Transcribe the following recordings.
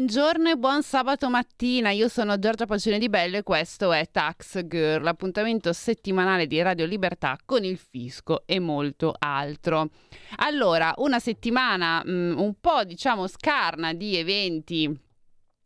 Buongiorno e buon sabato mattina, io sono Giorgia Pacione di Bello e questo è Tax Girl, l'appuntamento settimanale di Radio Libertà con il fisco e molto altro. Allora, una settimana mh, un po' diciamo scarna di eventi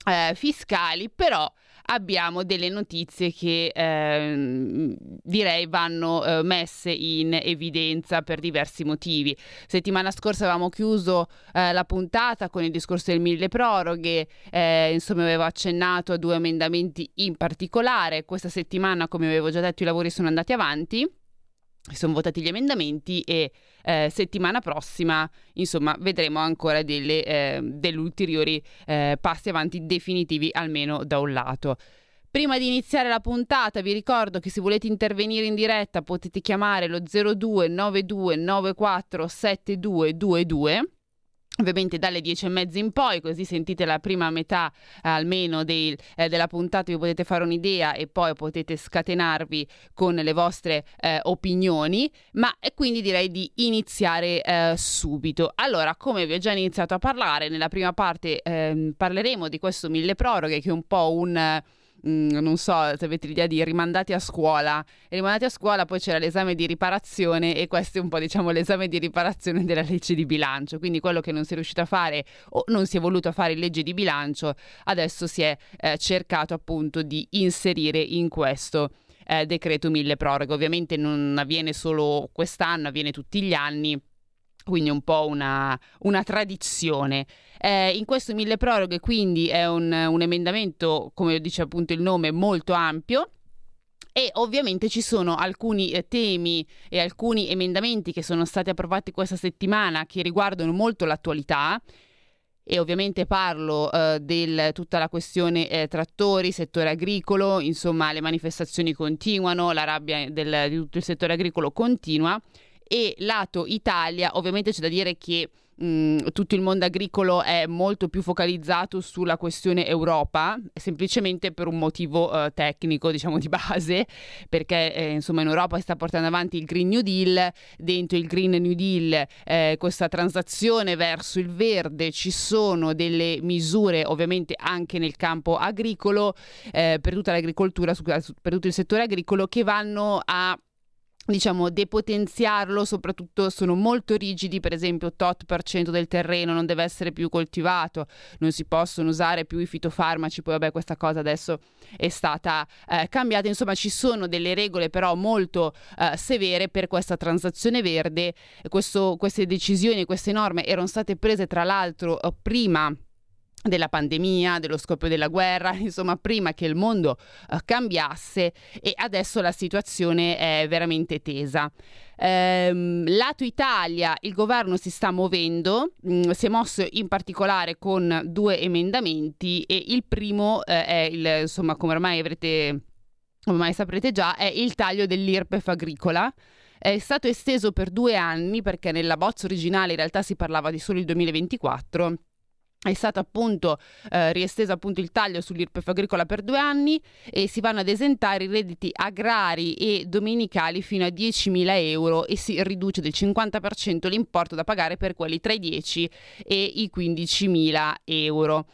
eh, fiscali, però abbiamo delle notizie che eh, direi vanno eh, messe in evidenza per diversi motivi. Settimana scorsa avevamo chiuso eh, la puntata con il discorso del mille proroghe, eh, insomma avevo accennato a due emendamenti in particolare. Questa settimana, come avevo già detto, i lavori sono andati avanti sono votati gli emendamenti e eh, settimana prossima insomma vedremo ancora delle, eh, degli ulteriori eh, passi avanti definitivi almeno da un lato. Prima di iniziare la puntata vi ricordo che se volete intervenire in diretta potete chiamare lo 02 92 94 7222 Ovviamente dalle 10 e mezza in poi, così sentite la prima metà eh, almeno dei, eh, della puntata, vi potete fare un'idea e poi potete scatenarvi con le vostre eh, opinioni. Ma quindi direi di iniziare eh, subito. Allora, come vi ho già iniziato a parlare, nella prima parte ehm, parleremo di questo mille proroghe, che è un po' un Mm, non so se avete l'idea di rimandati a scuola. E rimandati a scuola poi c'era l'esame di riparazione e questo è un po' diciamo l'esame di riparazione della legge di bilancio. Quindi quello che non si è riuscito a fare o non si è voluto fare in legge di bilancio, adesso si è eh, cercato appunto di inserire in questo. Eh, decreto mille proroghe ovviamente non avviene solo quest'anno avviene tutti gli anni quindi un po' una, una tradizione. Eh, in questo mille proroghe quindi è un, un emendamento, come dice appunto il nome, molto ampio. E ovviamente ci sono alcuni eh, temi e alcuni emendamenti che sono stati approvati questa settimana che riguardano molto l'attualità e ovviamente parlo eh, di tutta la questione eh, trattori, settore agricolo, insomma le manifestazioni continuano, la rabbia del, di tutto il settore agricolo continua e lato Italia ovviamente c'è da dire che mh, tutto il mondo agricolo è molto più focalizzato sulla questione Europa, semplicemente per un motivo uh, tecnico, diciamo di base, perché eh, insomma in Europa si sta portando avanti il Green New Deal, dentro il Green New Deal eh, questa transazione verso il verde, ci sono delle misure ovviamente anche nel campo agricolo, eh, per tutta l'agricoltura, per tutto il settore agricolo, che vanno a diciamo depotenziarlo soprattutto sono molto rigidi per esempio tot per cento del terreno non deve essere più coltivato non si possono usare più i fitofarmaci poi vabbè questa cosa adesso è stata eh, cambiata. Insomma ci sono delle regole però molto eh, severe per questa transazione verde. Questo, queste decisioni queste norme erano state prese tra l'altro eh, prima della pandemia, dello scoppio della guerra, insomma prima che il mondo uh, cambiasse e adesso la situazione è veramente tesa. Ehm, lato Italia il governo si sta muovendo, mh, mm, si è mosso in particolare con due emendamenti e il primo eh, è il, insomma come ormai avrete, ormai saprete già, è il taglio dell'IRPEF agricola è stato esteso per due anni perché nella bozza originale in realtà si parlava di solo il 2024 è stato appunto eh, riesteso appunto il taglio sull'IRPEF agricola per due anni e si vanno ad esentare i redditi agrari e domenicali fino a 10.000 euro e si riduce del 50% l'importo da pagare per quelli tra i 10 e i 15.000 euro.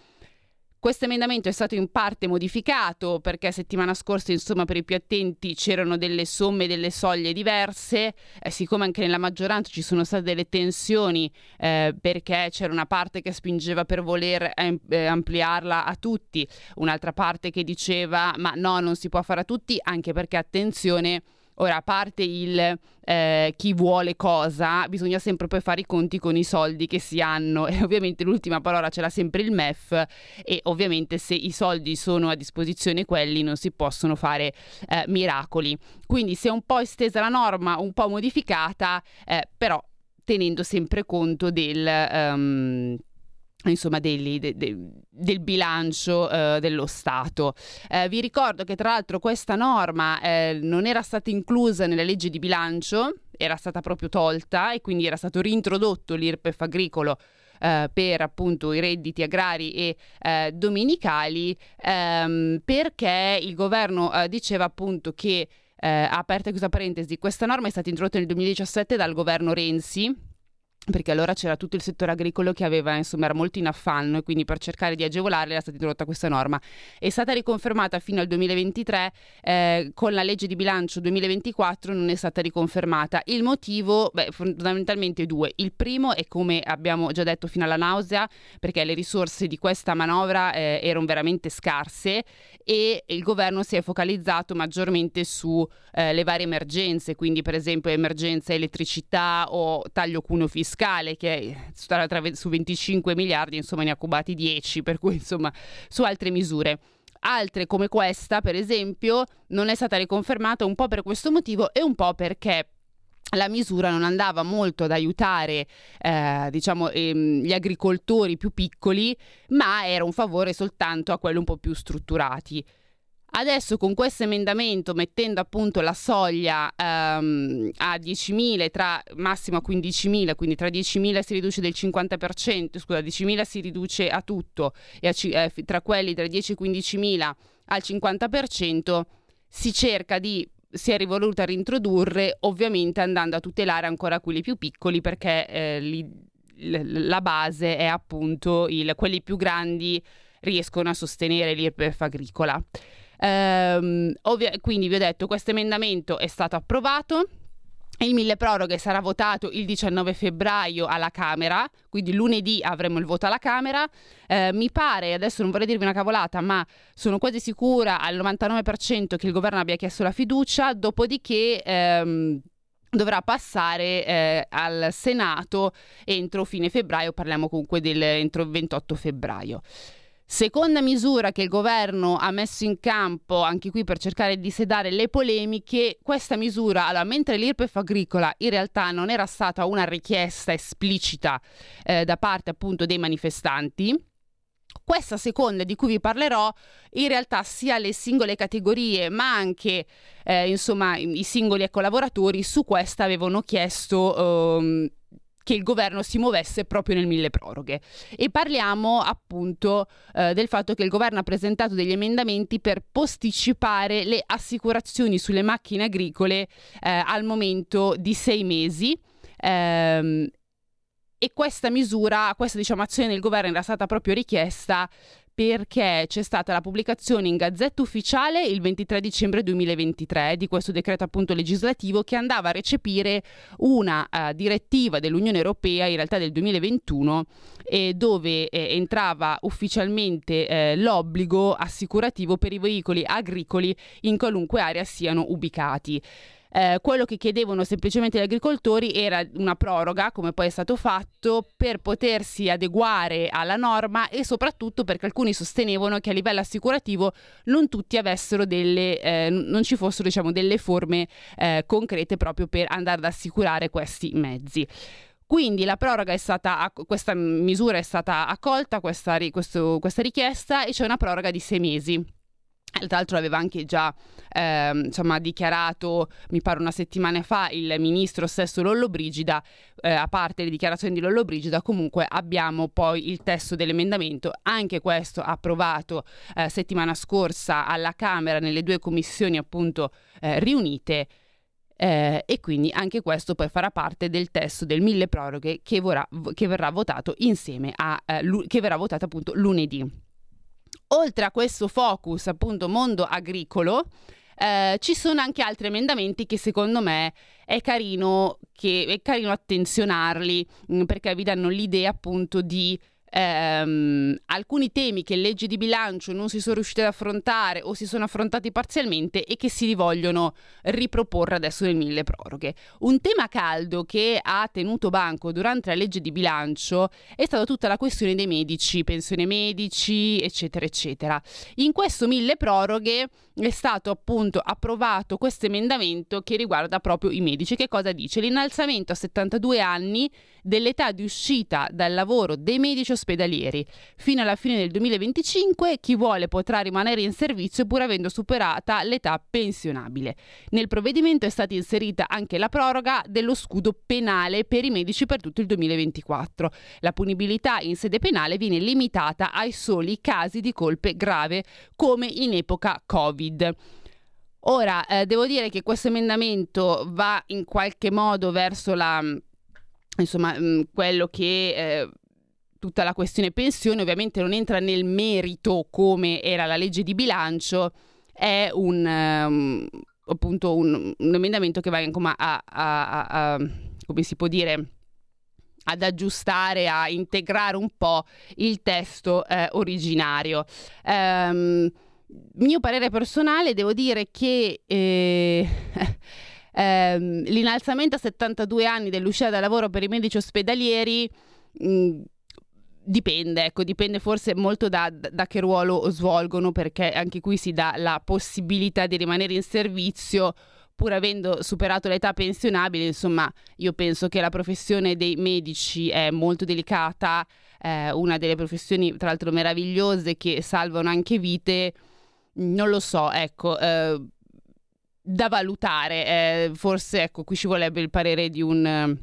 Questo emendamento è stato in parte modificato perché settimana scorsa, insomma, per i più attenti c'erano delle somme, delle soglie diverse, eh, siccome anche nella maggioranza ci sono state delle tensioni eh, perché c'era una parte che spingeva per voler eh, ampliarla a tutti, un'altra parte che diceva ma no, non si può fare a tutti, anche perché attenzione Ora, a parte il eh, chi vuole cosa, bisogna sempre poi fare i conti con i soldi che si hanno e ovviamente l'ultima parola ce l'ha sempre il MEF e ovviamente se i soldi sono a disposizione quelli non si possono fare eh, miracoli. Quindi si è un po' estesa la norma, un po' modificata, eh, però tenendo sempre conto del... Um, insomma dei, de, de, del bilancio eh, dello Stato. Eh, vi ricordo che tra l'altro questa norma eh, non era stata inclusa nella legge di bilancio, era stata proprio tolta e quindi era stato rintrodotto l'IRPEF agricolo eh, per appunto i redditi agrari e eh, dominicali ehm, perché il governo eh, diceva appunto che eh, aperta questa parentesi, questa norma è stata introdotta nel 2017 dal governo Renzi perché allora c'era tutto il settore agricolo che aveva, insomma, era molto in affanno e quindi per cercare di agevolarle era stata introdotta questa norma. È stata riconfermata fino al 2023, eh, con la legge di bilancio 2024 non è stata riconfermata. Il motivo, beh, fondamentalmente due. Il primo è come abbiamo già detto fino alla nausea, perché le risorse di questa manovra eh, erano veramente scarse e il governo si è focalizzato maggiormente sulle eh, varie emergenze, quindi per esempio emergenza elettricità o taglio cuneo fiscale fiscale che sarà tra, su 25 miliardi, insomma ne ha cubati 10, per cui insomma su altre misure. Altre come questa, per esempio, non è stata riconfermata un po' per questo motivo e un po' perché la misura non andava molto ad aiutare eh, diciamo, ehm, gli agricoltori più piccoli, ma era un favore soltanto a quelli un po' più strutturati. Adesso con questo emendamento, mettendo appunto la soglia um, a 10.000 tra massimo a 15.000, quindi tra 10.000 si riduce del 50%, scusa, 10.000 si riduce a tutto e a, eh, tra quelli tra 10 e 15.000 al 50%, si cerca di si è rivoluta rintrodurre, ovviamente andando a tutelare ancora quelli più piccoli perché eh, li, la base è appunto il, quelli più grandi riescono a sostenere l'IRPEF agricola. Ehm, ovvia- quindi vi ho detto, questo emendamento è stato approvato. Il mille proroghe sarà votato il 19 febbraio alla Camera, quindi lunedì avremo il voto alla Camera. Eh, mi pare, adesso non vorrei dirvi una cavolata, ma sono quasi sicura al 99% che il governo abbia chiesto la fiducia, dopodiché ehm, dovrà passare eh, al Senato entro fine febbraio, parliamo comunque del entro il 28 febbraio. Seconda misura che il governo ha messo in campo, anche qui per cercare di sedare le polemiche, questa misura, allora, mentre l'IRPEF agricola in realtà non era stata una richiesta esplicita eh, da parte appunto dei manifestanti, questa seconda di cui vi parlerò, in realtà sia le singole categorie, ma anche eh, insomma i singoli ecco, lavoratori su questa avevano chiesto eh, che il governo si muovesse proprio nel mille proroghe. E parliamo appunto eh, del fatto che il governo ha presentato degli emendamenti per posticipare le assicurazioni sulle macchine agricole eh, al momento di sei mesi. Ehm, e questa misura, questa diciamo, azione del governo era stata proprio richiesta perché c'è stata la pubblicazione in Gazzetta Ufficiale il 23 dicembre 2023 di questo decreto appunto legislativo che andava a recepire una uh, direttiva dell'Unione Europea, in realtà del 2021, eh, dove eh, entrava ufficialmente eh, l'obbligo assicurativo per i veicoli agricoli in qualunque area siano ubicati. Eh, quello che chiedevano semplicemente gli agricoltori era una proroga, come poi è stato fatto, per potersi adeguare alla norma e soprattutto perché alcuni sostenevano che a livello assicurativo non tutti avessero delle, eh, non ci fossero diciamo, delle forme eh, concrete proprio per andare ad assicurare questi mezzi. Quindi la proroga è stata, questa misura è stata accolta, questa, questo, questa richiesta, e c'è una proroga di sei mesi. Tra l'altro aveva anche già eh, insomma, dichiarato, mi pare una settimana fa, il ministro stesso Lollobrigida, eh, a parte le dichiarazioni di Lollobrigida, comunque abbiamo poi il testo dell'emendamento, anche questo approvato eh, settimana scorsa alla Camera nelle due commissioni appunto eh, riunite. Eh, e quindi anche questo poi farà parte del testo del mille proroghe che, vorrà, che verrà votato insieme a eh, che verrà votato appunto lunedì oltre a questo focus appunto mondo agricolo, eh, ci sono anche altri emendamenti che secondo me è carino, che, è carino attenzionarli mh, mm, perché vi danno l'idea appunto di ehm, alcuni temi che leggi di bilancio non si sono riusciti ad affrontare o si sono affrontati parzialmente e che si vogliono riproporre adesso nel mille proroghe. Un tema caldo che ha tenuto banco durante la legge di bilancio è stata tutta la questione dei medici, pensione medici, eccetera, eccetera. In questo mille proroghe è stato appunto approvato questo emendamento che riguarda proprio i medici. Che cosa dice? L'innalzamento a 72 anni dell'età di uscita dal lavoro dei medici ospedalieri. Fino alla fine del 2025 chi vuole potrà rimanere in servizio pur avendo superata l'età pensionabile. Nel provvedimento è stata inserita anche la proroga dello scudo penale per i medici per tutto il 2024. La punibilità in sede penale viene limitata ai soli casi di colpe grave come in epoca Covid. Ora, eh, devo dire che questo emendamento va in qualche modo verso la, insomma, mh, mm, quello che eh, tutta la questione pensione ovviamente non entra nel merito come era la legge di bilancio, è un, um, appunto un, un, emendamento che va a, a, a, a, come si può dire, ad aggiustare, a integrare un po' il testo eh, originario. Um, mio parere personale, devo dire che eh, ehm, l'innalzamento a 72 anni dell'uscita dal lavoro per i medici ospedalieri mh, mm, dipende, ecco, dipende forse molto da, da, che ruolo svolgono, perché anche qui si dà la possibilità di rimanere in servizio pur avendo superato l'età pensionabile, insomma, io penso che la professione dei medici è molto delicata, eh, una delle professioni tra l'altro meravigliose che salvano anche vite non lo so, ecco, eh, da valutare. Eh, forse, ecco, qui ci vorrebbe il parere di un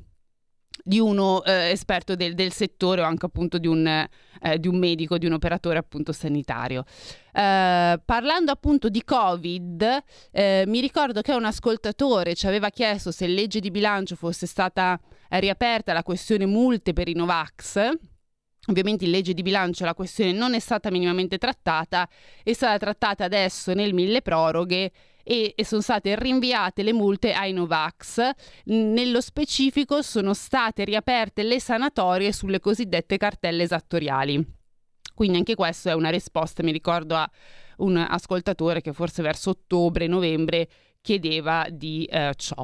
di uno eh, esperto del, del, settore o anche appunto di un, eh, di un, medico, di un operatore appunto sanitario. Eh, parlando appunto di Covid, eh, mi ricordo che un ascoltatore ci aveva chiesto se legge di bilancio fosse stata riaperta la questione multe per i Novax Ovviamente in legge di bilancio la questione non è stata minimamente trattata, è stata trattata adesso nel mille proroghe e, e sono state rinviate le multe ai Novax. Nello specifico sono state riaperte le sanatorie sulle cosiddette cartelle esattoriali. Quindi anche questo è una risposta, mi ricordo a un ascoltatore che forse verso ottobre-novembre chiedeva di eh, ciò.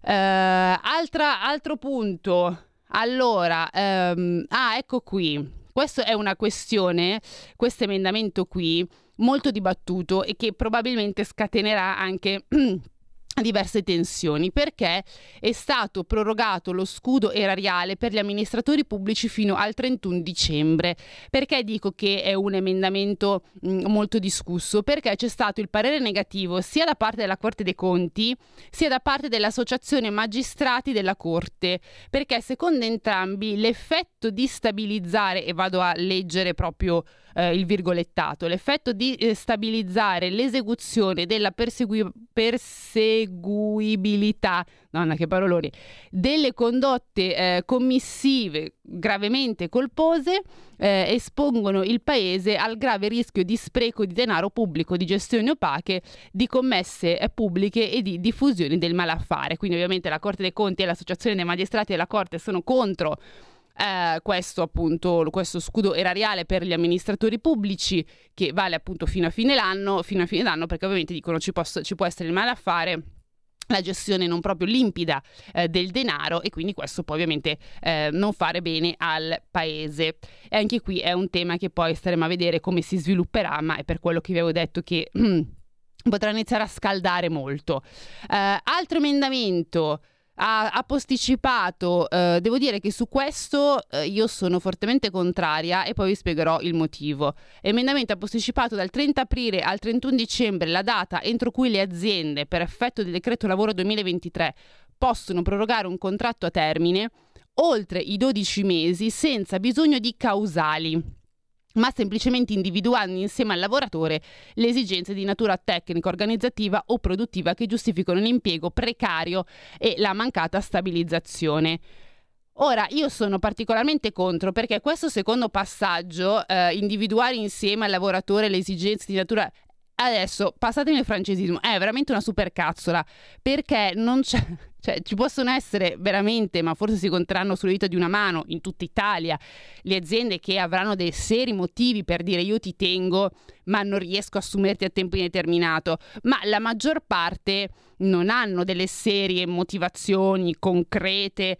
Uh, altra, altro punto allora, um, ah, ecco qui. Questa è una questione, questo emendamento qui, molto dibattuto e che probabilmente scatenerà anche diverse tensioni perché è stato prorogato lo scudo erariale per gli amministratori pubblici fino al 31 dicembre. Perché dico che è un emendamento mh, mm, molto discusso? Perché c'è stato il parere negativo sia da parte della Corte dei Conti sia da parte dell'Associazione Magistrati della Corte, perché secondo entrambi l'effetto di stabilizzare, e vado a leggere proprio eh, il virgolettato, l'effetto di eh, stabilizzare l'esecuzione della persegui- perseguibilità, nonna che paroloni, delle condotte eh, commissive gravemente colpose eh, espongono il paese al grave rischio di spreco di denaro pubblico, di gestioni opache, di commesse eh, pubbliche e di diffusione del malaffare. Quindi ovviamente la Corte dei Conti e l'Associazione dei Magistrati della Corte sono contro eh, questo appunto questo scudo erariale per gli amministratori pubblici che vale appunto fino a fine fino a fine d'anno perché ovviamente dicono ci, posso, ci può essere il malaffare la gestione non proprio limpida eh, del denaro e quindi questo può ovviamente eh, non fare bene al paese. E anche qui è un tema che poi staremo a vedere come si svilupperà, ma è per quello che vi avevo detto che potrà iniziare a scaldare molto. Eh, altro emendamento ha, ha posticipato, eh, devo dire che su questo eh, io sono fortemente contraria e poi vi spiegherò il motivo. Emendamento ha posticipato dal 30 aprile al 31 dicembre la data entro cui le aziende, per effetto del decreto lavoro 2023, possono prorogare un contratto a termine oltre i 12 mesi senza bisogno di causali ma semplicemente individuando insieme al lavoratore le esigenze di natura tecnica, organizzativa o produttiva che giustificano l'impiego precario e la mancata stabilizzazione. Ora, io sono particolarmente contro perché questo secondo passaggio, eh, individuare insieme al lavoratore le esigenze di natura adesso passatemi il francesismo, è veramente una supercazzola perché non c'è. Cioè, ci possono essere veramente, ma forse si conteranno sulle dita di una mano in tutta Italia, le aziende che avranno dei seri motivi per dire io ti tengo, ma non riesco a assumerti a tempo indeterminato. Ma la maggior parte non hanno delle serie motivazioni concrete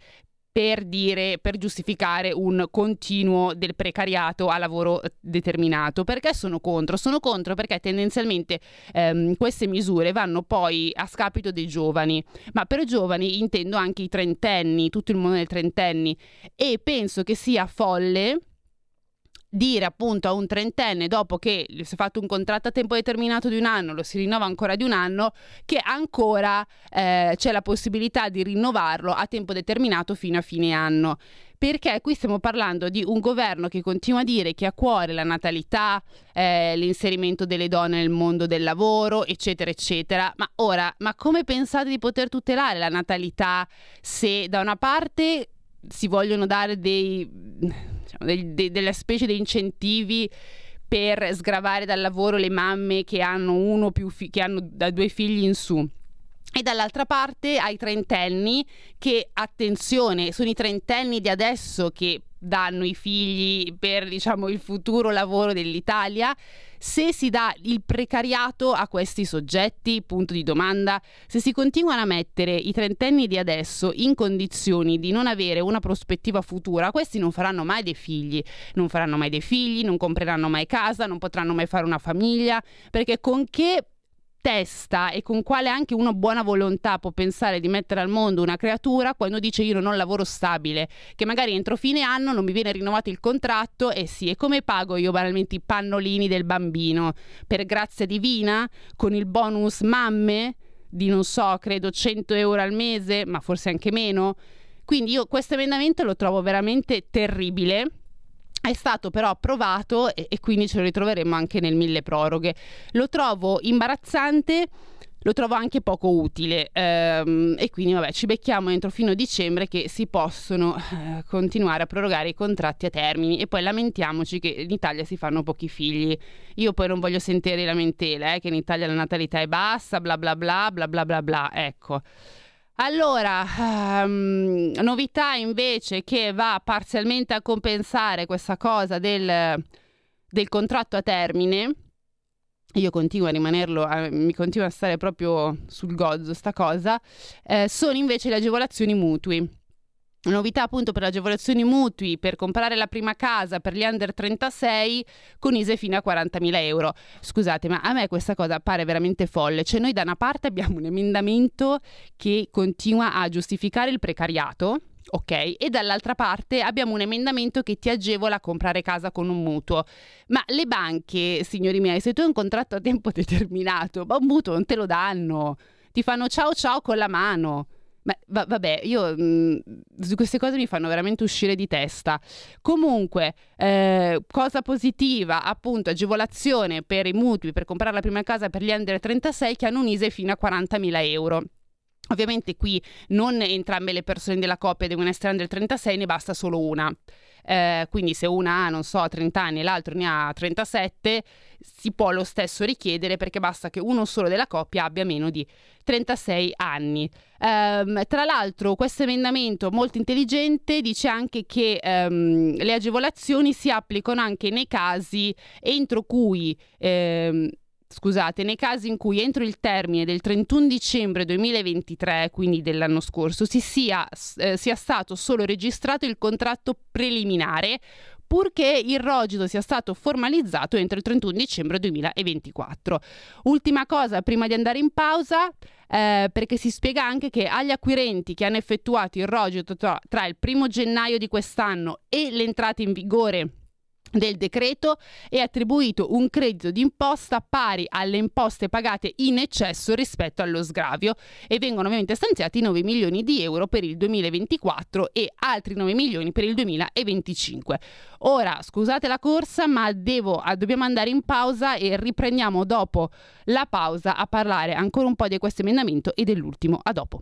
per dire, per giustificare un continuo del precariato a lavoro eh, determinato. Perché sono contro? Sono contro perché tendenzialmente ehm, queste misure vanno poi a scapito dei giovani, ma per giovani intendo anche i trentenni, tutto il mondo dei trentenni e penso che sia folle dire appunto a un trentenne dopo che si è fatto un contratto a tempo determinato di un anno, lo si rinnova ancora di un anno, che ancora eh, c'è la possibilità di rinnovarlo a tempo determinato fino a fine anno. Perché qui stiamo parlando di un governo che continua a dire che ha a cuore la natalità, eh, l'inserimento delle donne nel mondo del lavoro, eccetera, eccetera. Ma ora, ma come pensate di poter tutelare la natalità se da una parte si vogliono dare dei diciamo, dei, dei, delle specie di incentivi per sgravare dal lavoro le mamme che hanno uno più fi- che hanno da due figli in su. E dall'altra parte ai trentenni che, attenzione, sono i trentenni di adesso che danno i figli per diciamo il futuro lavoro dell'Italia? Se si dà il precariato a questi soggetti? Punto di domanda. Se si continuano a mettere i trentenni di adesso in condizioni di non avere una prospettiva futura questi non faranno mai dei figli. Non faranno mai dei figli non compreranno mai casa non potranno mai fare una famiglia. Perché con che testa e con quale anche una buona volontà può pensare di mettere al mondo una creatura quando dice io non ho lavoro stabile, che magari entro fine anno non mi viene rinnovato il contratto e sì, e come pago io banalmente i pannolini del bambino? Per grazia divina? Con il bonus mamme? Di non so, credo 100 euro al mese, ma forse anche meno. Quindi io questo emendamento lo trovo veramente terribile è stato però approvato e, e, quindi ce lo ritroveremo anche nel mille proroghe. Lo trovo imbarazzante, lo trovo anche poco utile ehm, e quindi vabbè ci becchiamo entro fino a dicembre che si possono eh, continuare a prorogare i contratti a termini e poi lamentiamoci che in Italia si fanno pochi figli. Io poi non voglio sentire lamentele eh, che in Italia la natalità è bassa, bla bla bla bla bla bla bla, ecco. Allora, um, novità invece che va parzialmente a compensare questa cosa del, del contratto a termine. Io continuo a rimanerlo, eh, mi continua a stare proprio sul gozzo sta cosa. Eh, sono invece le agevolazioni mutui. Novità appunto per agevolazioni mutui per comprare la prima casa per gli under 36 con ISE fino a 40.000 euro. Scusate, ma a me questa cosa pare veramente folle. Cioè noi da una parte abbiamo un emendamento che continua a giustificare il precariato, ok? E dall'altra parte abbiamo un emendamento che ti agevola a comprare casa con un mutuo. Ma le banche, signori miei, se tu hai un contratto a tempo determinato, ma un mutuo non te lo danno. Ti fanno ciao ciao con la mano. Ma va- vabbè, io mh, mm, queste cose mi fanno veramente uscire di testa. Comunque, eh, cosa positiva, appunto, agevolazione per i mutui per comprare la prima casa per gli under 36 che hanno un ISE fino a 40.000 euro. Ovviamente qui non entrambe le persone della coppia devono essere under 36, ne basta solo una. Eh, quindi se una ha, non so, 30 anni e l'altro ne ha 37, si può lo stesso richiedere perché basta che uno solo della coppia abbia meno di 36 anni. Um, tra l'altro questo emendamento molto intelligente dice anche che um, le agevolazioni si applicano anche nei casi entro cui um, scusate, nei casi in cui entro il termine del 31 dicembre 2023, quindi dell'anno scorso, si sia, eh, sia stato solo registrato il contratto preliminare purché il rogito sia stato formalizzato entro il 31 dicembre 2024. Ultima cosa prima di andare in pausa, eh, perché si spiega anche che agli acquirenti che hanno effettuato il rogito tra, tra il primo gennaio di quest'anno e l'entrata in vigore del decreto è attribuito un credito d'imposta pari alle imposte pagate in eccesso rispetto allo sgravio e vengono ovviamente stanziati 9 milioni di euro per il 2024 e altri 9 milioni per il 2025. Ora, scusate la corsa, ma devo, dobbiamo andare in pausa e riprendiamo dopo la pausa a parlare ancora un po' di questo emendamento e dell'ultimo. A dopo.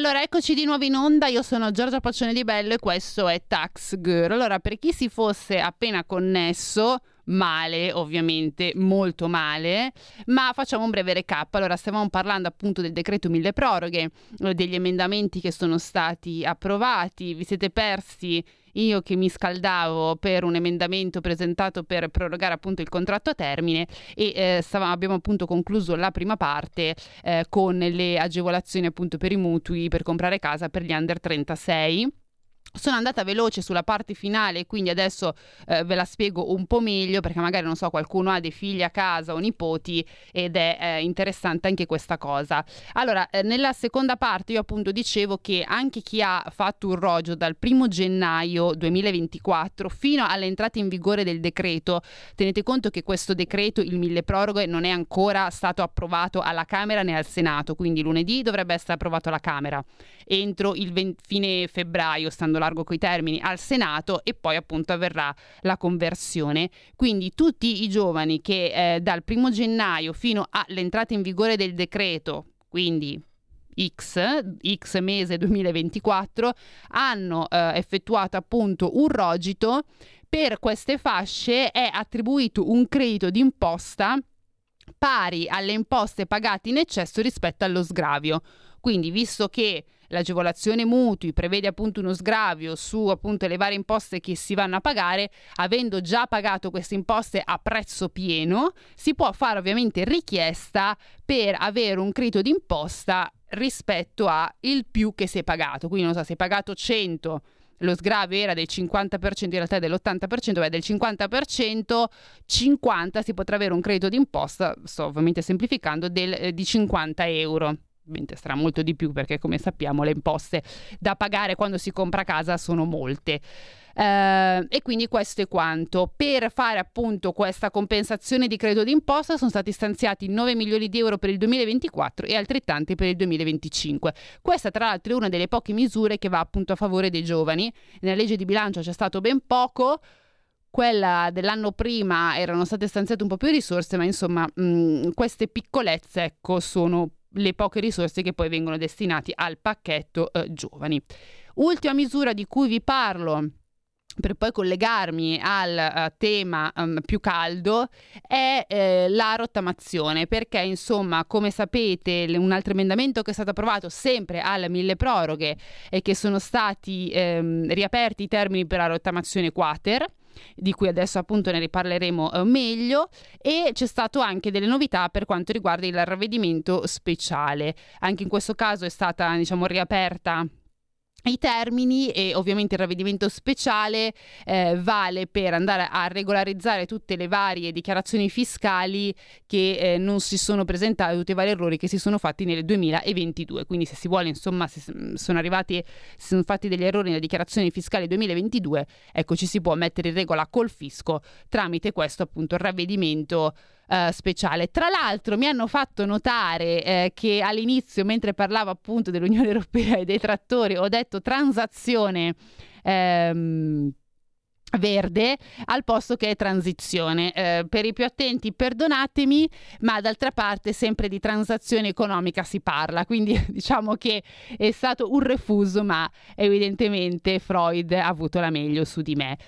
Allora eccoci di nuovo in onda. Io sono Giorgia Paccione di Bello e questo è Tax Girl. Allora, per chi si fosse appena connesso, male, ovviamente, molto male, ma facciamo un breve recap. Allora, stavamo parlando appunto del decreto mille proroghe, eh, degli emendamenti che sono stati approvati. Vi siete persi io che mi scaldavo per un emendamento presentato per prorogare appunto il contratto a termine e eh, stavamo, abbiamo appunto concluso la prima parte eh, con le agevolazioni appunto per i mutui per comprare casa per gli under 36 sono andata veloce sulla parte finale, quindi adesso eh, ve la spiego un po' meglio perché magari non so, qualcuno ha dei figli a casa o nipoti ed è eh, interessante anche questa cosa. Allora, eh, nella seconda parte io appunto dicevo che anche chi ha fatto un rogio dal primo gennaio 2024 fino all'entrata in vigore del decreto, tenete conto che questo decreto, il mille proroghe, non è ancora stato approvato alla Camera né al Senato, quindi lunedì dovrebbe essere approvato alla Camera entro il 20, fine febbraio, stando largo coi termini, al Senato e poi appunto avverrà la conversione. Quindi tutti i giovani che eh, dal primo gennaio fino all'entrata in vigore del decreto, quindi X, X mese 2024, hanno eh, effettuato appunto un rogito. Per queste fasce è attribuito un credito d'imposta pari alle imposte pagate in eccesso rispetto allo sgravio. Quindi, visto che l'agevolazione mutui prevede appunto uno sgravio su appunto le varie imposte che si vanno a pagare, avendo già pagato queste imposte a prezzo pieno, si può fare ovviamente richiesta per avere un credito d'imposta rispetto a il più che si è pagato. Quindi non so, se hai pagato 100 lo sgravio era del 50%, in realtà è dell'80%, beh, del 50%, 50 si potrà avere un credito d'imposta, sto ovviamente semplificando, del, eh, di 50 euro ovviamente sarà molto di più perché come sappiamo le imposte da pagare quando si compra casa sono molte. Uh, e quindi questo è quanto. Per fare appunto questa compensazione di credito d'imposta sono stati stanziati 9 milioni di euro per il 2024 e altrettanti per il 2025. Questa tra l'altro è una delle poche misure che va appunto a favore dei giovani. Nella legge di bilancio c'è stato ben poco quella dell'anno prima erano state stanziate un po' più risorse, ma insomma mh, queste piccolezze ecco, sono le poche risorse che poi vengono destinate al pacchetto eh, giovani. Ultima misura di cui vi parlo per poi collegarmi al uh, tema um, più caldo è eh, la rottamazione perché insomma come sapete un altro emendamento che è stato approvato sempre al mille proroghe e che sono stati ehm, riaperti i termini per la rottamazione quater di cui adesso appunto ne riparleremo eh, meglio e c'è stato anche delle novità per quanto riguarda il ravvedimento speciale. Anche in questo caso è stata diciamo riaperta i termini e ovviamente il ravvedimento speciale eh, vale per andare a regolarizzare tutte le varie dichiarazioni fiscali che eh, non si sono presentate, tutti i vari errori che si sono fatti nel 2022. Quindi se si vuole, insomma, se sono arrivati, se sono fatti degli errori nelle dichiarazioni fiscali 2022, ecco ci si può mettere in regola col fisco tramite questo appunto ravvedimento Uh, speciale. Tra l'altro mi hanno fatto notare eh, che all'inizio, mentre parlavo appunto dell'Unione Europea e dei trattori, ho detto transazione. Ehm, verde al posto che transizione. Eh, per i più attenti, perdonatemi, ma d'altra parte sempre di transazione economica si parla, quindi diciamo che è stato un refuso, ma evidentemente Freud ha avuto la meglio su di me.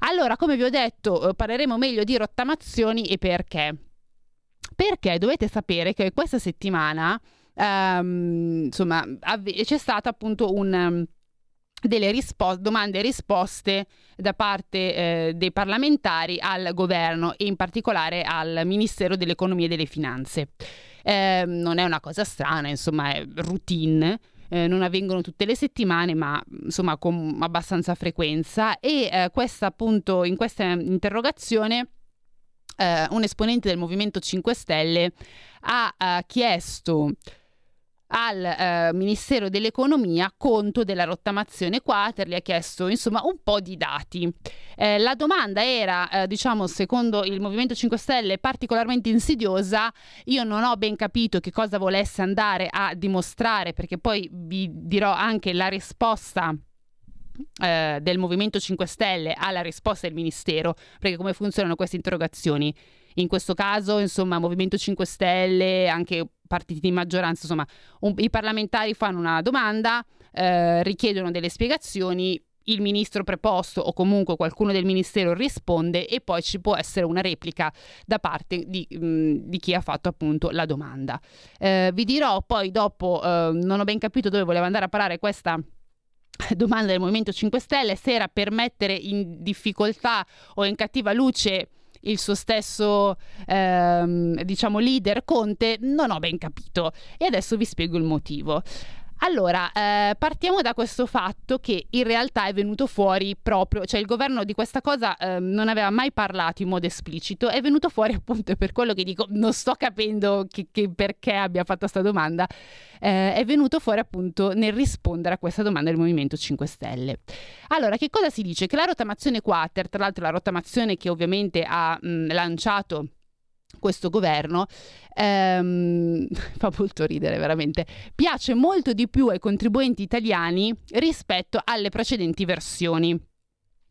Allora, come vi ho detto, eh, parleremo meglio di rottamazioni e perché. Perché dovete sapere che questa settimana um, insomma, avve- c'è stata appunto un um, delle rispo- domande e risposte da parte eh, dei parlamentari al governo e in particolare al Ministero dell'Economia e delle Finanze. Eh, non è una cosa strana, insomma, è routine. Eh, non avvengono tutte le settimane, ma insomma con abbastanza frequenza. E eh, questa appunto in questa interrogazione eh, un esponente del Movimento 5 Stelle ha eh, chiesto al eh, Ministero dell'Economia conto della rottamazione quater, gli ha chiesto insomma un po' di dati. Eh, la domanda era, eh, diciamo, secondo il Movimento 5 Stelle particolarmente insidiosa, io non ho ben capito che cosa volesse andare a dimostrare perché poi vi dirò anche la risposta eh, del Movimento 5 Stelle alla risposta del Ministero, perché come funzionano queste interrogazioni? In questo caso insomma Movimento 5 Stelle, anche partiti di maggioranza, insomma un, i parlamentari fanno una domanda, eh, richiedono delle spiegazioni, il ministro preposto o comunque qualcuno del ministero risponde e poi ci può essere una replica da parte di, mh, di chi ha fatto appunto la domanda. Eh, vi dirò poi dopo, eh, non ho ben capito dove voleva andare a parare questa domanda del Movimento 5 Stelle, se era per mettere in difficoltà o in cattiva luce il suo stesso ehm, diciamo leader Conte, non ho ben capito e adesso vi spiego il motivo. Allora, eh, partiamo da questo fatto che in realtà è venuto fuori proprio, cioè il governo di questa cosa eh, non aveva mai parlato in modo esplicito, è venuto fuori appunto per quello che dico, non sto capendo che, che perché abbia fatto questa domanda, eh, è venuto fuori appunto nel rispondere a questa domanda del Movimento 5 Stelle. Allora, che cosa si dice? Che la rottamazione quater, tra l'altro la rottamazione che ovviamente ha mh, lanciato questo governo ehm, fa molto ridere veramente. Piace molto di più ai contribuenti italiani rispetto alle precedenti versioni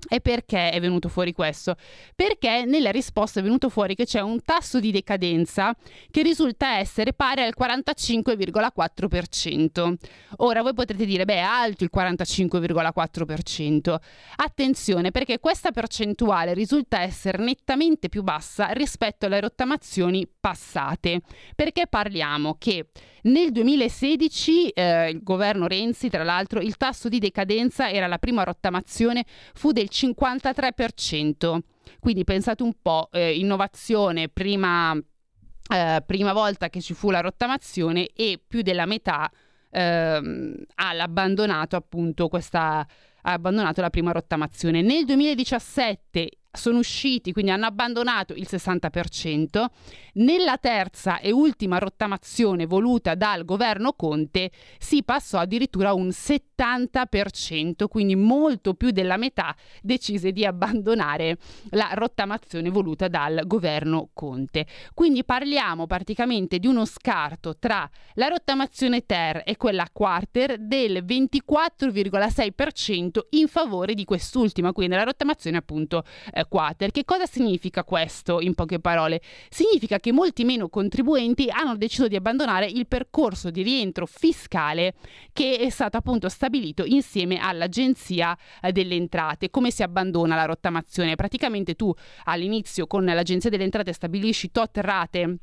e perché è venuto fuori questo? Perché nella risposta è venuto fuori che c'è un tasso di decadenza che risulta essere pari al 45,4%. Ora voi potrete dire, beh, è alto il 45,4%. Attenzione, perché questa percentuale risulta essere nettamente più bassa rispetto alle rottamazioni passate. Perché parliamo che nel 2016 eh, il governo Renzi, tra l'altro, il tasso di decadenza era la prima rottamazione, fu del 53%. Quindi pensate un po', eh, innovazione prima, eh, prima volta che ci fu la rottamazione e più della metà ehm, ha abbandonato appunto questa ha abbandonato la prima rottamazione. Nel 2017 sono usciti, quindi hanno abbandonato il 60%. Nella terza e ultima rottamazione voluta dal governo Conte si passò addirittura un 70%, quindi molto più della metà decise di abbandonare la rottamazione voluta dal governo Conte. Quindi parliamo praticamente di uno scarto tra la rottamazione ter e quella quarter del 24,6% in favore di quest'ultima, quindi la rottamazione appunto eh, quater. Che cosa significa questo in poche parole? Significa che molti meno contribuenti hanno deciso di abbandonare il percorso di rientro fiscale che è stato appunto stabilito insieme all'Agenzia eh, delle Entrate. Come si abbandona la rottamazione? Praticamente tu all'inizio con l'Agenzia delle Entrate stabilisci tot rate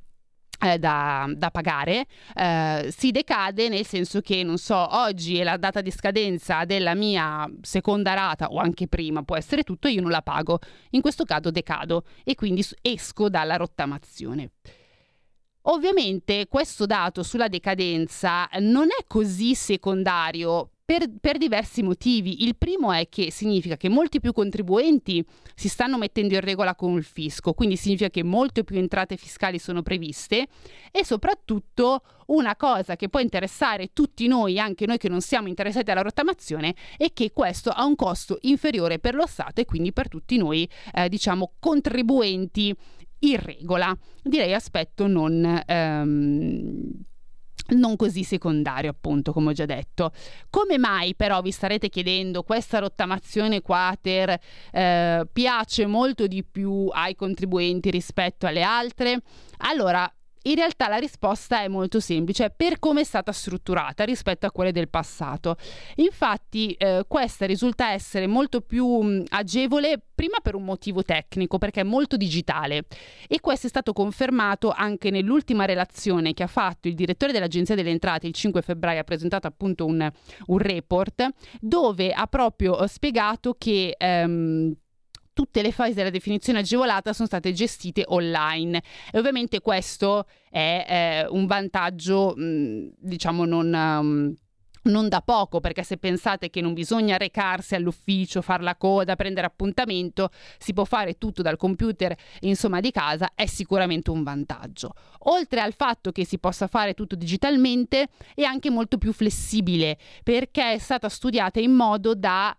da, da, pagare eh, si decade nel senso che non so oggi è la data di scadenza della mia seconda rata o anche prima può essere tutto io non la pago. In questo caso decado e quindi esco dalla rottamazione. Ovviamente questo dato sulla decadenza non è così secondario per, per, diversi motivi. Il primo è che significa che molti più contribuenti si stanno mettendo in regola con il fisco, quindi significa che molte più entrate fiscali sono previste e soprattutto una cosa che può interessare tutti noi, anche noi che non siamo interessati alla rottamazione, è che questo ha un costo inferiore per lo Stato e quindi per tutti noi, eh, diciamo, contribuenti in regola. Direi aspetto non... Ehm, non così secondario, appunto, come ho già detto. Come mai però vi starete chiedendo questa rottamazione quater eh, piace molto di più ai contribuenti rispetto alle altre? Allora, in realtà la risposta è molto semplice, per come è stata strutturata rispetto a quelle del passato. Infatti eh, questa risulta essere molto più mh, agevole prima per un motivo tecnico, perché è molto digitale e questo è stato confermato anche nell'ultima relazione che ha fatto il direttore dell'Agenzia delle Entrate il 5 febbraio, ha presentato appunto un, un report dove ha proprio eh, spiegato che... Ehm, tutte le fasi della definizione agevolata sono state gestite online e ovviamente questo è eh, un vantaggio mh, diciamo non... Um, non da poco, perché se pensate che non bisogna recarsi all'ufficio, fare la coda, prendere appuntamento, si può fare tutto dal computer, insomma, di casa, è sicuramente un vantaggio. Oltre al fatto che si possa fare tutto digitalmente, è anche molto più flessibile, perché è stata studiata in modo da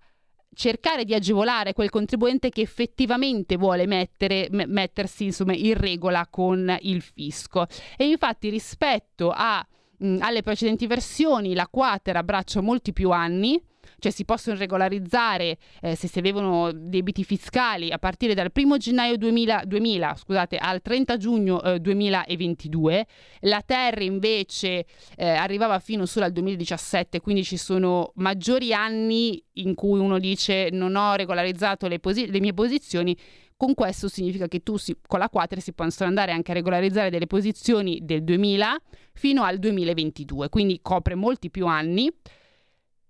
cercare di agevolare quel contribuente che effettivamente vuole mettere, m- mettersi insomma, in regola con il fisco. E infatti rispetto a, mh, alle precedenti versioni la quater abbraccia molti più anni cioè si possono regolarizzare eh, se si avevano debiti fiscali a partire dal 1 gennaio 2000, 2000 scusate, al 30 giugno eh, 2022. La Ter invece eh, arrivava fino solo al 2017, quindi ci sono maggiori anni in cui uno dice non ho regolarizzato le, posi- le mie posizioni con questo significa che tu si, con la Quater si possono andare anche a regolarizzare delle posizioni del 2000 fino al 2022, quindi copre molti più anni.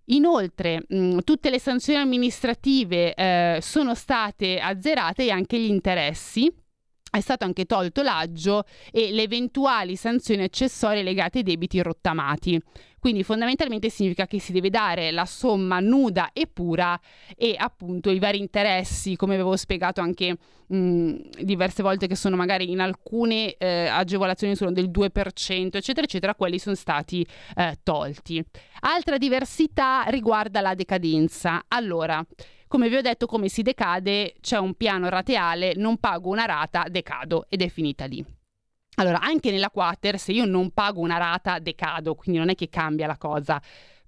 Inoltre, mh, tutte le sanzioni amministrative eh, sono state azzerate e anche gli interessi è stato anche tolto l'aggio e le eventuali sanzioni accessorie legate ai debiti rottamati. Quindi fondamentalmente significa che si deve dare la somma nuda e pura e appunto i vari interessi, come avevo spiegato anche mh, diverse volte che sono magari in alcune eh, agevolazioni sono del 2%, eccetera, eccetera, quelli sono stati eh, tolti. Altra diversità riguarda la decadenza. Allora, come vi ho detto, come si decade, c'è un piano rateale, non pago una rata, decado ed è finita lì. Allora, anche nella quater, se io non pago una rata, decado, quindi non è che cambia la cosa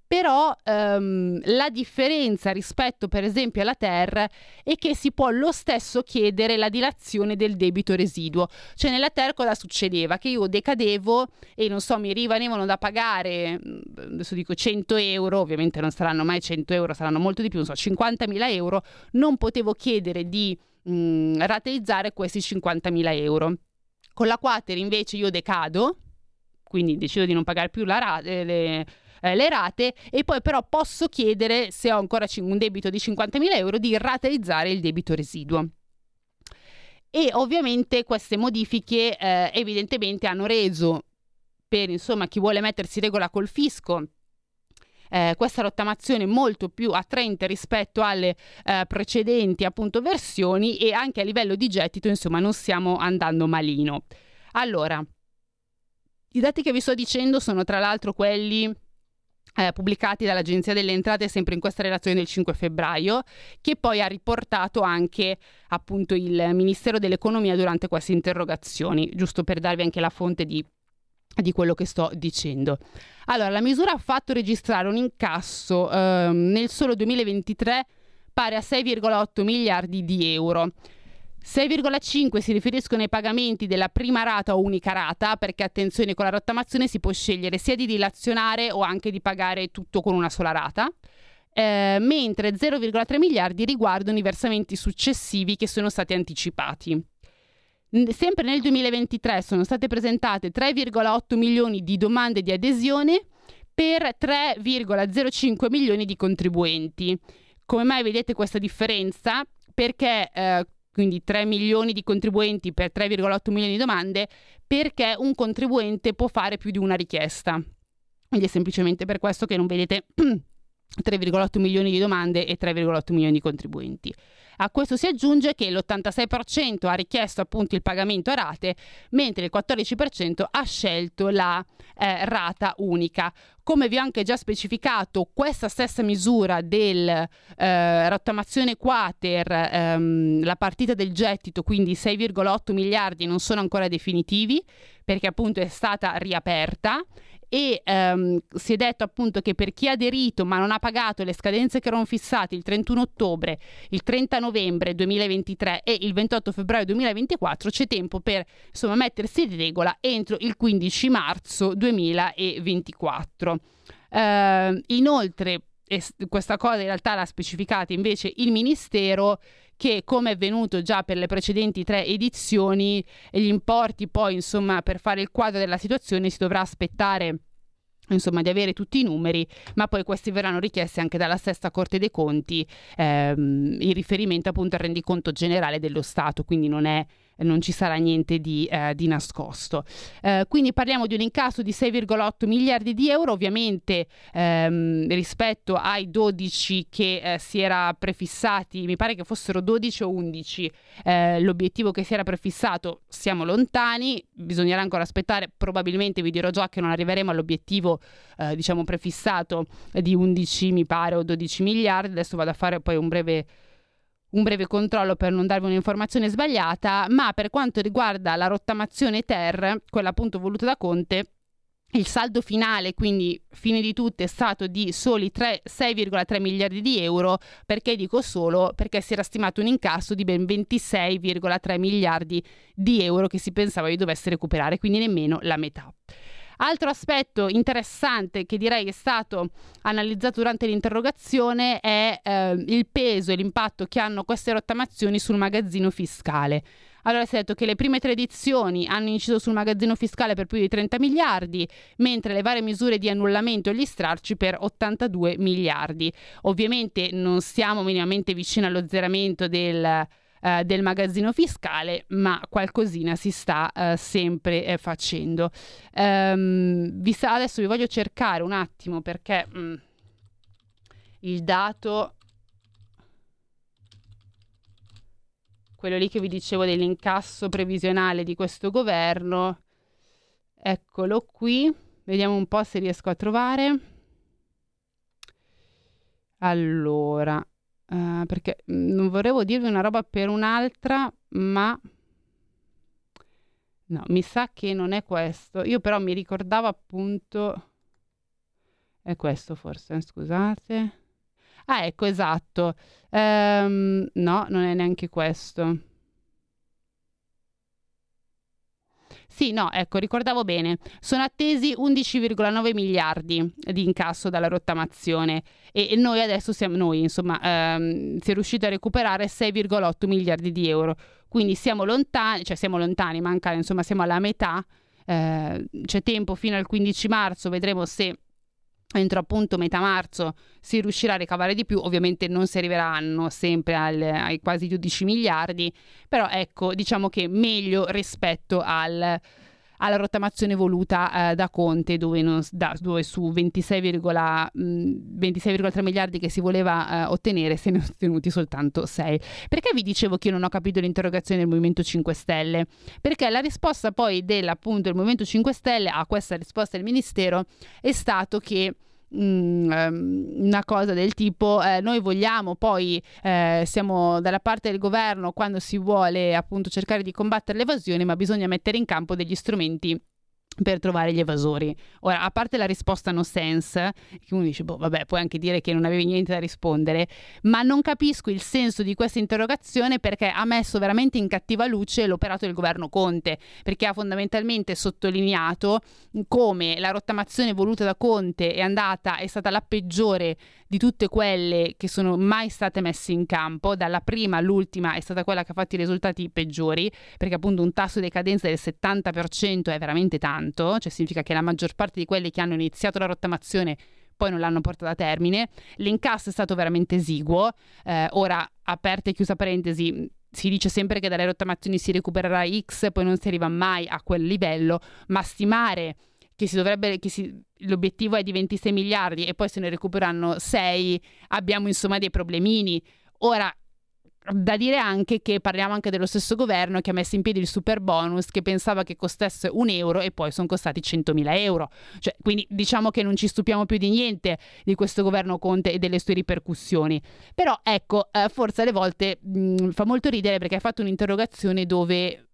però ehm, la differenza rispetto per esempio alla TER è che si può lo stesso chiedere la dilazione del debito residuo. Cioè nella TER cosa succedeva? Che io decadevo e non so, mi rimanevano da pagare, mm, adesso dico 100 euro, ovviamente non saranno mai 100 euro, saranno molto di più, non so, 50.000 euro, non potevo chiedere di mh, mm, rateizzare questi 50.000 euro. Con la Quater invece io decado, quindi decido di non pagare più rata, eh, le, eh, le rate e poi però posso chiedere, se ho ancora un debito di 50.000 euro, di rateizzare il debito residuo. E ovviamente queste modifiche eh, evidentemente hanno reso per insomma chi vuole mettersi regola col fisco eh, questa rottamazione molto più attraente rispetto alle eh, precedenti appunto versioni e anche a livello di gettito insomma non stiamo andando malino. Allora, i dati che vi sto dicendo sono tra l'altro quelli eh, pubblicati dall'Agenzia delle Entrate sempre in questa relazione del 5 febbraio, che poi ha riportato anche appunto il Ministero dell'Economia durante queste interrogazioni, giusto per darvi anche la fonte di, di quello che sto dicendo. Allora, la misura ha fatto registrare un incasso eh, nel solo 2023 pari a 6,8 miliardi di euro 6,5 si riferiscono ai pagamenti della prima rata o unica rata, perché attenzione con la rottamazione si può scegliere sia di dilazionare o anche di pagare tutto con una sola rata. Eh, mentre 0,3 miliardi riguardano i versamenti successivi che sono stati anticipati. Sempre nel 2023 sono state presentate 3,8 milioni di domande di adesione per 3,05 milioni di contribuenti. Come mai vedete questa differenza? Perché eh, quindi 3 milioni di contribuenti per 3,8 milioni di domande, perché un contribuente può fare più di una richiesta. Quindi è semplicemente per questo che non vedete 3,8 milioni di domande e 3,8 milioni di contribuenti. A questo si aggiunge che l'86% ha richiesto appunto il pagamento a rate, mentre il 14% ha scelto la eh, rata unica. Come vi ho anche già specificato, questa stessa misura del eh, rottamazione quater, ehm, la partita del gettito, quindi 6,8 miliardi, non sono ancora definitivi perché appunto è stata riaperta e ehm, si è detto appunto che per chi ha aderito ma non ha pagato le scadenze che erano fissate il 31 ottobre, il 30 novembre 2023 e il 28 febbraio 2024 c'è tempo per insomma mettersi in regola entro il 15 marzo 2024. Eh, inoltre questa cosa in realtà l'ha specificata invece il Ministero che come è venuto già per le precedenti tre edizioni gli importi poi insomma per fare il quadro della situazione si dovrà aspettare insomma di avere tutti i numeri ma poi questi verranno richiesti anche dalla stessa Corte dei Conti ehm, in riferimento appunto al rendiconto generale dello Stato quindi non è non ci sarà niente di, eh, di nascosto. Eh, quindi parliamo di un incasso di 6,8 miliardi di euro, ovviamente ehm, rispetto ai 12 che eh, si era prefissati, mi pare che fossero 12 o 11 eh, l'obiettivo che si era prefissato, siamo lontani, bisognerà ancora aspettare, probabilmente vi dirò già che non arriveremo all'obiettivo eh, diciamo prefissato di 11 mi pare o 12 miliardi, adesso vado a fare poi un breve un breve controllo per non darvi un'informazione sbagliata, ma per quanto riguarda la rottamazione Ter, quella appunto voluta da Conte, il saldo finale, quindi fine di tutto, è stato di soli 3, 6,3 miliardi di euro. Perché dico solo? Perché si era stimato un incasso di ben 26,3 miliardi di euro che si pensava di dovesse recuperare, quindi nemmeno la metà. Altro aspetto interessante che direi è stato analizzato durante l'interrogazione è eh, il peso e l'impatto che hanno queste rottamazioni sul magazzino fiscale. Allora si è detto che le prime tre edizioni hanno inciso sul magazzino fiscale per più di 30 miliardi, mentre le varie misure di annullamento e gli stralci per 82 miliardi. Ovviamente non siamo minimamente vicini allo zeramento del eh, del magazzino fiscale, ma qualcosina si sta eh, sempre eh, facendo. Um, vi sa, adesso vi voglio cercare un attimo perché mh, mm, il dato quello lì che vi dicevo dell'incasso previsionale di questo governo. Eccolo qui, vediamo un po' se riesco a trovare. Allora, Uh, perché mm, non volevo dirvi una roba per un'altra, ma no, mi sa che non è questo. Io però mi ricordavo appunto è questo forse, eh, scusate. Ah, ecco, esatto. Um, no, non è neanche questo. Sì, no, ecco, ricordavo bene. Sono attesi 11,9 miliardi di incasso dalla rottamazione e noi adesso siamo, noi insomma, ehm, si è riusciti a recuperare 6,8 miliardi di euro. Quindi siamo lontani, cioè siamo lontani, manca, insomma, siamo alla metà. Eh, c'è tempo fino al 15 marzo, vedremo se entro appunto metà marzo si riuscirà a ricavare di più, ovviamente non si arriveranno sempre al, ai quasi 12 miliardi, però ecco diciamo che meglio rispetto al, alla rottamazione voluta eh, da Conte dove, non, da, dove su 26,3 26, miliardi che si voleva eh, ottenere se ne sono ottenuti soltanto 6. Perché vi dicevo che io non ho capito l'interrogazione del Movimento 5 Stelle? Perché la risposta poi del Movimento 5 Stelle a questa risposta del Ministero è stato che Mm, una cosa del tipo eh, noi vogliamo poi eh, siamo dalla parte del governo quando si vuole appunto cercare di combattere l'evasione ma bisogna mettere in campo degli strumenti per trovare gli evasori. Ora, a parte la risposta no sense, che uno dice, boh, vabbè, puoi anche dire che non avevi niente da rispondere, ma non capisco il senso di questa interrogazione perché ha messo veramente in cattiva luce l'operato del governo Conte, perché ha fondamentalmente sottolineato come la rottamazione voluta da Conte è andata, è stata la peggiore di tutte quelle che sono mai state messe in campo, dalla prima all'ultima è stata quella che ha fatto i risultati peggiori, perché appunto un tasso di decadenza del 70% è veramente tanto, cioè significa che la maggior parte di quelli che hanno iniziato la rottamazione poi non l'hanno portata a termine. L'incasso è stato veramente esiguo. Eh, ora, aperta e chiusa parentesi, si dice sempre che dalle rottamazioni si recupererà X, poi non si arriva mai a quel livello, ma stimare che dovrebbe, che si, l'obiettivo è di 26 miliardi e poi se ne recuperano 6, abbiamo insomma dei problemini. Ora, da dire anche che parliamo anche dello stesso governo che ha messo in piedi il super bonus che pensava che costasse un euro e poi sono costati 100.000 euro. Cioè, quindi diciamo che non ci stupiamo più di niente di questo governo Conte e delle sue ripercussioni. Però ecco, eh, forse alle volte mh, fa molto ridere perché ha fatto un'interrogazione dove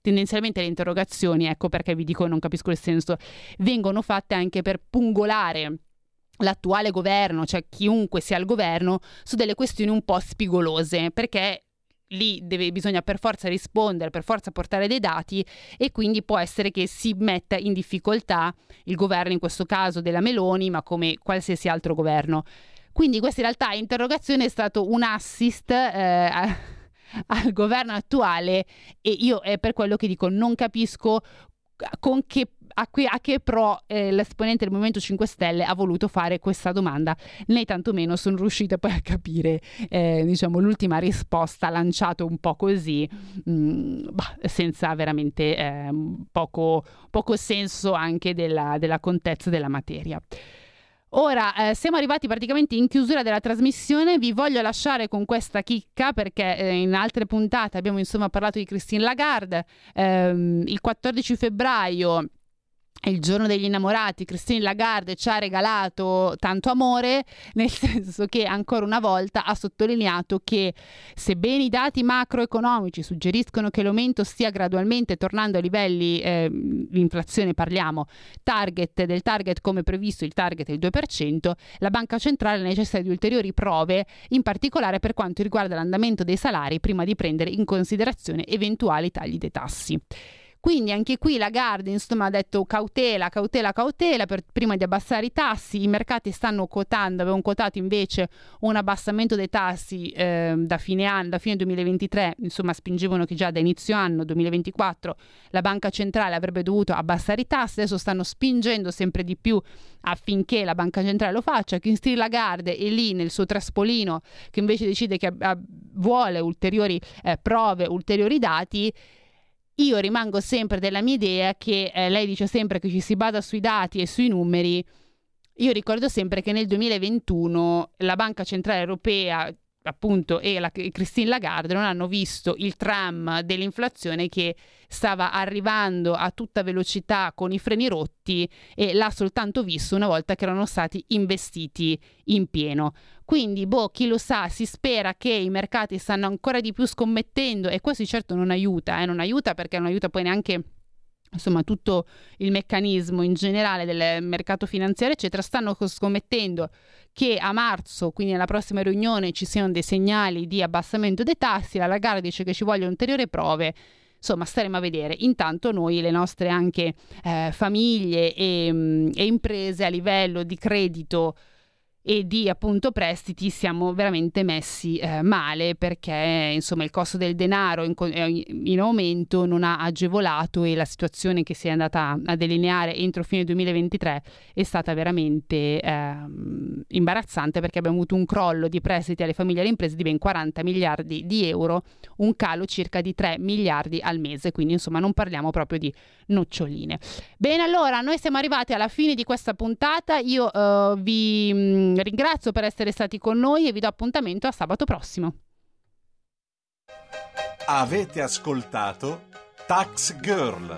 tendenzialmente le interrogazioni, ecco perché vi dico non capisco il senso, vengono fatte anche per pungolare l'attuale governo, cioè chiunque sia al governo, su delle questioni un po' spigolose, perché lì deve, bisogna per forza rispondere, per forza portare dei dati e quindi può essere che si metta in difficoltà il governo, in questo caso della Meloni, ma come qualsiasi altro governo. Quindi questa in realtà interrogazione è stato un assist eh, al governo attuale e io è per quello che dico non capisco con che a, que, a che pro eh, l'esponente del Movimento 5 Stelle ha voluto fare questa domanda, né tantomeno sono riuscita poi a capire eh, diciamo, l'ultima risposta lanciata un po' così, mh, mm, bah, senza veramente eh, poco, poco, senso anche della, della contezza della materia. Ora eh, siamo arrivati praticamente in chiusura della trasmissione, vi voglio lasciare con questa chicca perché eh, in altre puntate abbiamo insomma parlato di Christine Lagarde, ehm, il 14 febbraio il giorno degli innamorati, Christine Lagarde ci ha regalato tanto amore, nel senso che ancora una volta ha sottolineato che sebbene i dati macroeconomici suggeriscono che l'aumento stia gradualmente tornando a livelli, eh, l'inflazione parliamo, target del target come previsto, il target è il 2%, la banca centrale necessita di ulteriori prove, in particolare per quanto riguarda l'andamento dei salari, prima di prendere in considerazione eventuali tagli dei tassi. Quindi anche qui la Garde insomma, ha detto cautela, cautela, cautela per, prima di abbassare i tassi. I mercati stanno quotando, avevano quotato invece un abbassamento dei tassi eh, da fine anno, da fine 2023, insomma spingevano che già da inizio anno 2024 la banca centrale avrebbe dovuto abbassare i tassi, adesso stanno spingendo sempre di più affinché la banca centrale lo faccia. Christine Lagarde è lì nel suo traspolino che invece decide che ab- vuole ulteriori eh, prove, ulteriori dati io rimango sempre della mia idea che eh, lei dice sempre che ci si basa sui dati e sui numeri. Io ricordo sempre che nel 2021 la Banca Centrale Europea appunto e la Christine Lagarde non hanno visto il tram dell'inflazione che stava arrivando a tutta velocità con i freni rotti e l'ha soltanto visto una volta che erano stati investiti in pieno. Quindi, boh, chi lo sa, si spera che i mercati stanno ancora di più scommettendo e questo certo non aiuta, eh, non aiuta perché non aiuta poi neanche insomma tutto il meccanismo in generale del mercato finanziario eccetera stanno scommettendo che a marzo quindi alla prossima riunione ci siano dei segnali di abbassamento dei tassi la Lagarde dice che ci vogliono ulteriori prove. Insomma staremo a vedere. Intanto noi le nostre anche eh, famiglie e, mm, e imprese a livello di credito e di appunto prestiti siamo veramente messi eh, male perché insomma il costo del denaro in, in, aumento non ha agevolato e la situazione che si è andata a delineare entro fine 2023 è stata veramente eh, imbarazzante perché abbiamo avuto un crollo di prestiti alle famiglie e alle imprese di ben 40 miliardi di euro, un calo circa di 3 miliardi al mese, quindi insomma non parliamo proprio di noccioline. Bene, allora noi siamo arrivati alla fine di questa puntata, io uh, vi mh, ringrazio per essere stati con noi e vi do appuntamento a sabato prossimo. Avete ascoltato Tax Girl.